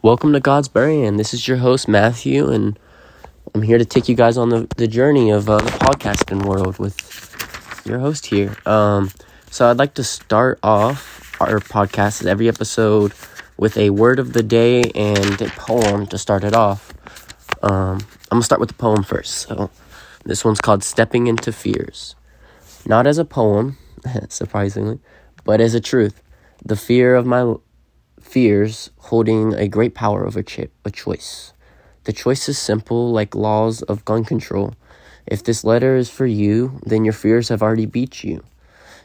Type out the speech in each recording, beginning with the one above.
Welcome to God's Brand. This is your host, Matthew, and I'm here to take you guys on the, the journey of uh, the podcasting world with your host here. Um, so, I'd like to start off our podcast, every episode, with a word of the day and a poem to start it off. Um, I'm going to start with the poem first. So, this one's called Stepping into Fears. Not as a poem, surprisingly, but as a truth. The fear of my fears holding a great power over a choice. The choice is simple, like laws of gun control. If this letter is for you, then your fears have already beat you.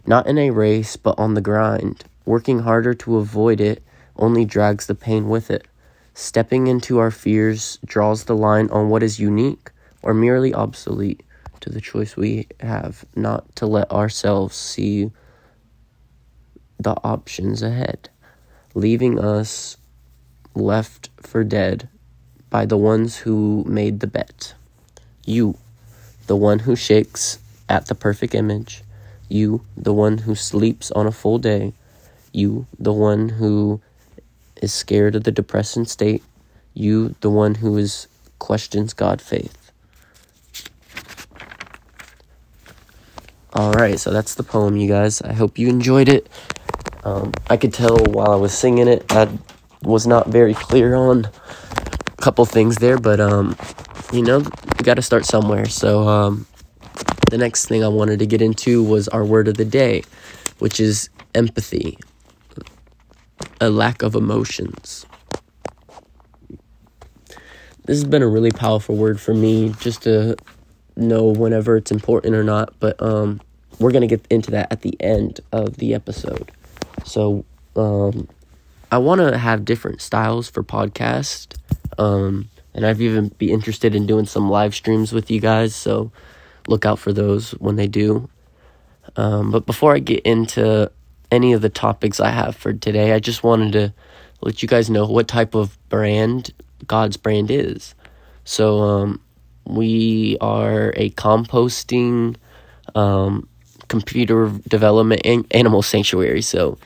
Not in a race, but on the grind. Working harder to avoid it only drags the pain with it. Stepping into our fears draws the line on what is unique or merely obsolete to the choice we have not to let ourselves see the options ahead leaving us left for dead by the ones who made the bet. You, the one who shakes at the perfect image. You, the one who sleeps on a full day. You, the one who is scared of the depressing state. You, the one who is questions God faith. All right, so that's the poem, you guys. I hope you enjoyed it. Um, I could tell while I was singing it, I was not very clear on a couple things there, but um, you know, you got to start somewhere. So um, the next thing I wanted to get into was our word of the day, which is empathy, a lack of emotions. This has been a really powerful word for me, just to know whenever it's important or not. But um, we're gonna get into that at the end of the episode. So, um, I want to have different styles for podcast. Um, and I've even be interested in doing some live streams with you guys. So look out for those when they do. Um, but before I get into any of the topics I have for today, I just wanted to let you guys know what type of brand God's brand is. So, um, we are a composting, um, computer development and animal sanctuary. So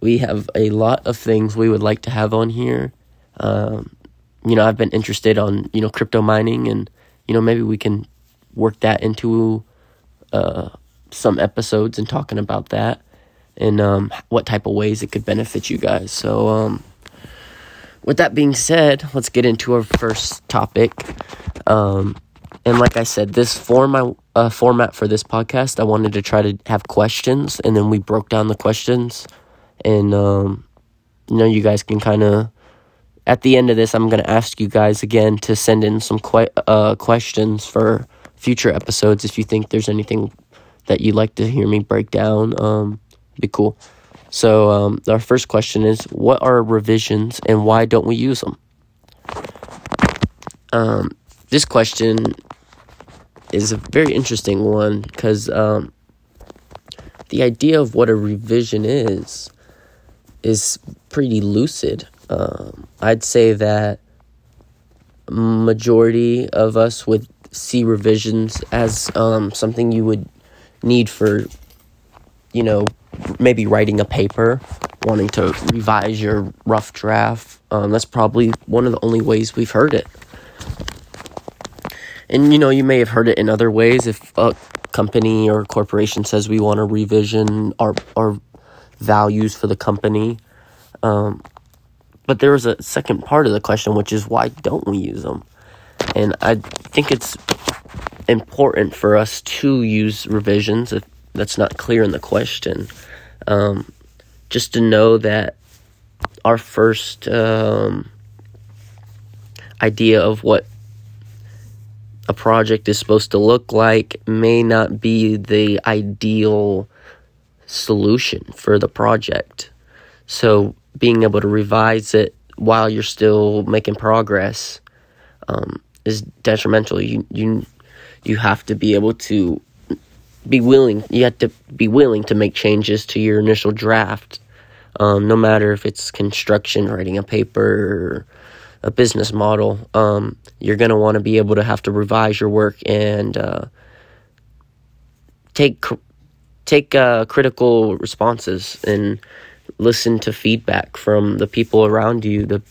we have a lot of things we would like to have on here. Um, you know, I've been interested on you know crypto mining, and you know maybe we can work that into uh, some episodes and talking about that and um, what type of ways it could benefit you guys. So, um, with that being said, let's get into our first topic. Um, and like I said, this format uh, format for this podcast, I wanted to try to have questions, and then we broke down the questions, and um, you know, you guys can kind of. At the end of this, I'm gonna ask you guys again to send in some que- uh, questions for future episodes if you think there's anything that you'd like to hear me break down. Um, be cool. So um, our first question is, what are revisions and why don't we use them? Um, this question is a very interesting one because um, the idea of what a revision is is pretty lucid. Um, I'd say that majority of us would see revisions as um, something you would need for, you know, maybe writing a paper, wanting to revise your rough draft. Um, that's probably one of the only ways we've heard it and you know you may have heard it in other ways. If a company or corporation says we want to revision our our values for the company um, but there was a second part of the question which is why don't we use them and i think it's important for us to use revisions if that's not clear in the question. Um, just to know that our first um, idea of what a project is supposed to look like may not be the ideal solution for the project. So, being able to revise it while you're still making progress um, is detrimental. You you you have to be able to be willing. You have to be willing to make changes to your initial draft, um, no matter if it's construction, writing a paper, a business model, um, you're going to want to be able to have to revise your work and uh, take take uh, critical responses and listen to feedback from the people around you, the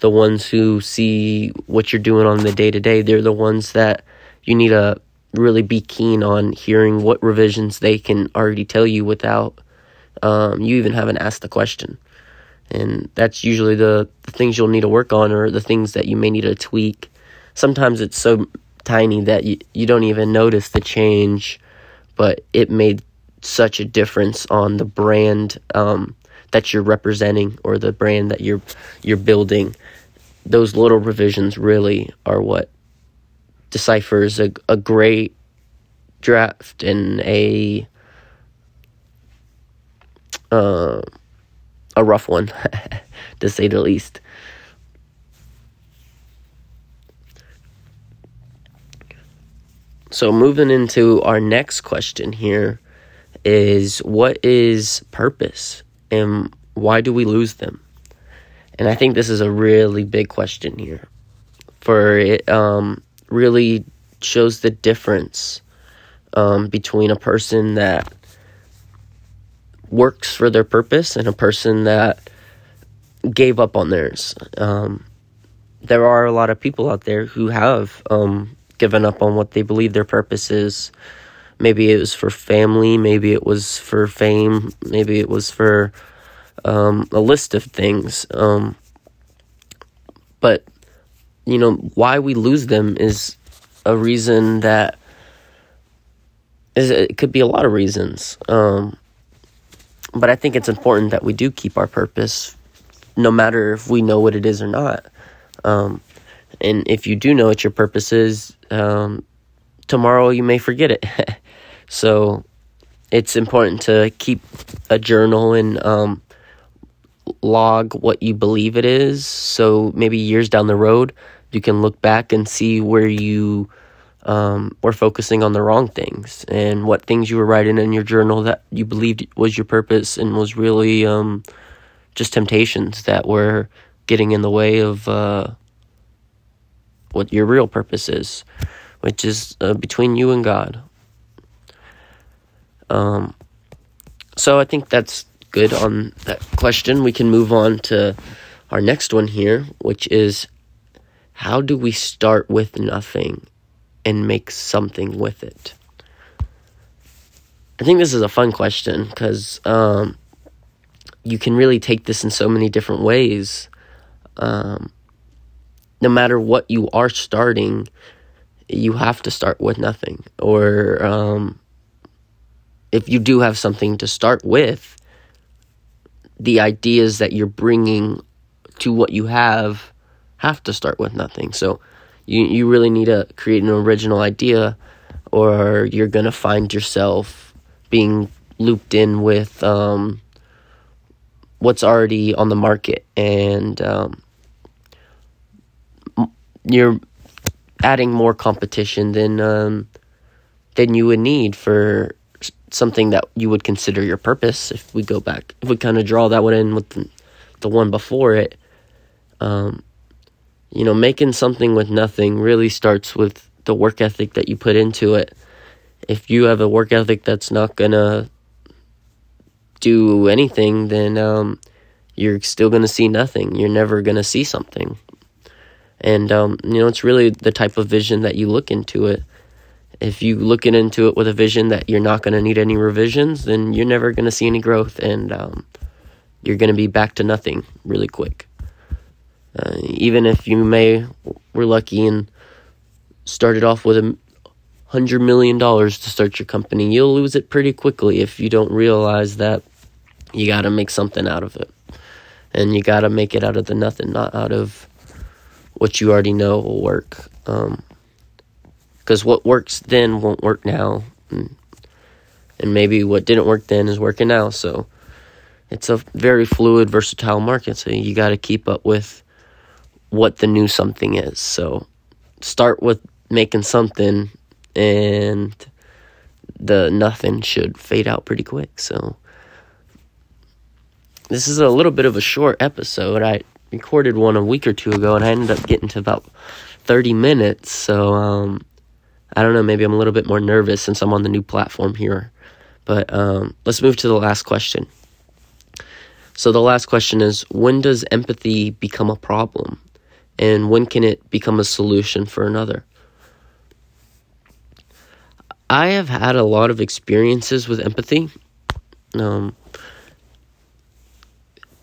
the ones who see what you're doing on the day to day. They're the ones that you need to really be keen on hearing what revisions they can already tell you without um, you even haven't asked the question. And that's usually the, the things you'll need to work on or the things that you may need to tweak. Sometimes it's so tiny that you, you don't even notice the change, but it made such a difference on the brand um, that you're representing or the brand that you're you're building. Those little revisions really are what deciphers a, a great draft and a uh, a rough one, to say the least. So, moving into our next question here is what is purpose and why do we lose them? And I think this is a really big question here. For it um, really shows the difference um, between a person that works for their purpose and a person that gave up on theirs. Um, there are a lot of people out there who have um, given up on what they believe their purpose is. Maybe it was for family, maybe it was for fame, maybe it was for um, a list of things. Um, but, you know, why we lose them is a reason that is it could be a lot of reasons. Um, but I think it's important that we do keep our purpose, no matter if we know what it is or not. Um, and if you do know what your purpose is, um, tomorrow you may forget it. so it's important to keep a journal and um, log what you believe it is. So maybe years down the road, you can look back and see where you um, were focusing on the wrong things and what things you were writing in your journal that you believed was your purpose and was really um, just temptations that were getting in the way of uh, what your real purpose is, which is uh, between you and God. Um, so I think that's good on that question. We can move on to our next one here, which is how do we start with nothing and make something with it? I think this is a fun question because um, you can really take this in so many different ways. Um, no matter what you are starting, you have to start with nothing. Or um, if you do have something to start with, the ideas that you're bringing to what you have have to start with nothing. So you you really need to create an original idea, or you're gonna find yourself being looped in with um, what's already on the market, and um, you're adding more competition than um, than you would need for something that you would consider your purpose. If we go back, if we kind of draw that one in with the, the one before it, um, you know, making something with nothing really starts with the work ethic that you put into it. If you have a work ethic that's not gonna do anything, then um, you're still gonna see nothing. You're never gonna see something. And um, you know, it's really the type of vision that you look into it. If you look into it with a vision that you're not going to need any revisions, then you're never going to see any growth, and um, you're going to be back to nothing really quick. Uh, even if you may were lucky and started off with a hundred million dollars to start your company, you'll lose it pretty quickly if you don't realize that you got to make something out of it, and you got to make it out of the nothing, not out of what you already know will work. Because um, what works then won't work now, and, and maybe what didn't work then is working now. So it's a very fluid, versatile market. So you got to keep up with what the new something is. So start with making something and the nothing should fade out pretty quick. So this is a little bit of a short episode. I recorded one a week or two ago and I ended up getting to about 30 minutes. So um, I don't know, maybe I'm a little bit more nervous since I'm on the new platform here. But um, let's move to the last question. So the last question is when does empathy become a problem? And when can it become a solution for another? I have had a lot of experiences with empathy. Um,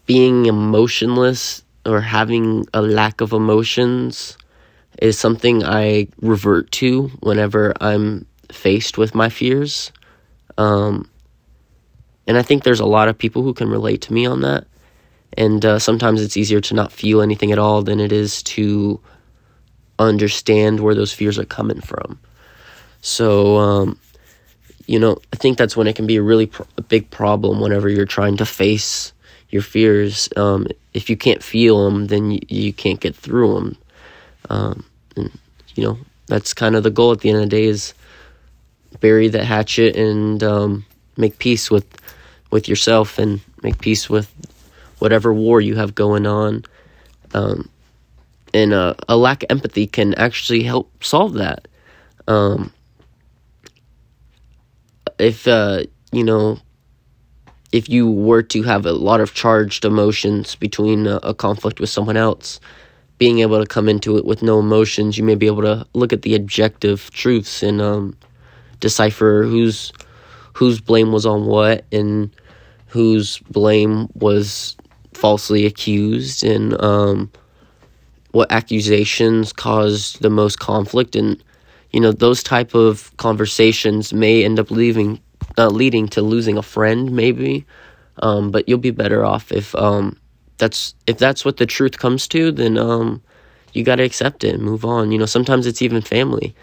being emotionless or having a lack of emotions is something I revert to whenever I'm faced with my fears. Um, and I think there's a lot of people who can relate to me on that. And uh, sometimes it's easier to not feel anything at all than it is to understand where those fears are coming from. So, um, you know, I think that's when it can be a really a big problem whenever you're trying to face your fears. Um, if you can't feel them, then you, you can't get through them. Um, and, you know, that's kind of the goal at the end of the day is bury that hatchet and um, make peace with with yourself and make peace with whatever war you have going on. Um, and uh, a lack of empathy can actually help solve that. Um, if uh, you know, if you were to have a lot of charged emotions between a, a conflict with someone else, being able to come into it with no emotions, you may be able to look at the objective truths and um, decipher whose whose blame was on what and whose blame was falsely accused and um, what accusations caused the most conflict. And you know those type of conversations may end up leaving uh, leading to losing a friend maybe. Um, but you'll be better off if um, that's if that's what the truth comes to then um, you got to accept it and move on. You know sometimes it's even family.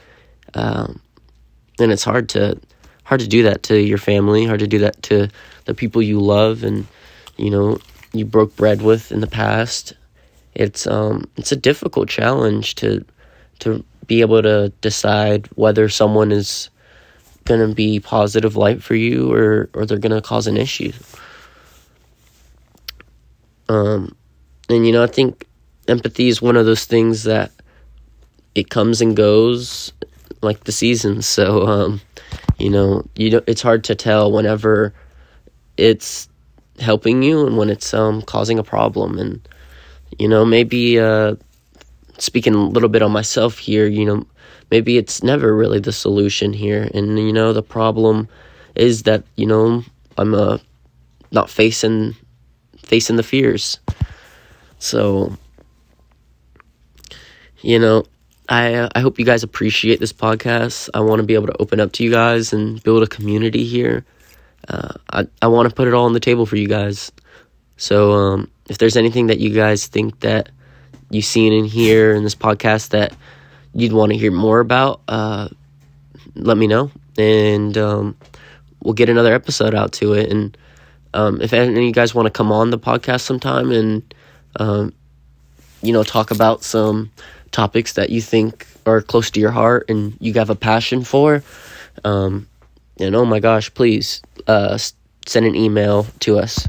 Um, and it's hard to hard to do that to your family hard to do that to the people you love and you know you broke bread with in the past it's um it's a difficult challenge to to be able to decide whether someone is going to be positive light for you or or they're going to cause an issue. Um and you know i think empathy is one of those things that it comes and goes like the seasons. So um you know you know it's hard to tell whenever it's helping you and when it's um causing a problem and you know maybe uh speaking a little bit on myself here you know maybe it's never really the solution here and you know the problem is that you know i'm uh not facing facing the fears so you know I I hope you guys appreciate this podcast. I want to be able to open up to you guys and build a community here. Uh, I I want to put it all on the table for you guys. So um, if there's anything that you guys think that you've seen in here in this podcast that you'd want to hear more about, uh, let me know, and um, we'll get another episode out to it. And um, if any of you guys want to come on the podcast sometime and um, you know talk about some topics that you think are close to your heart and you have a passion for, um, and oh my gosh, please uh, send an email to us.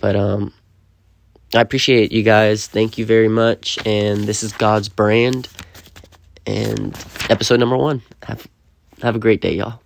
But um, I appreciate you guys. Thank you very much. And this is God's brand and episode number one. Have have a great day, y'all.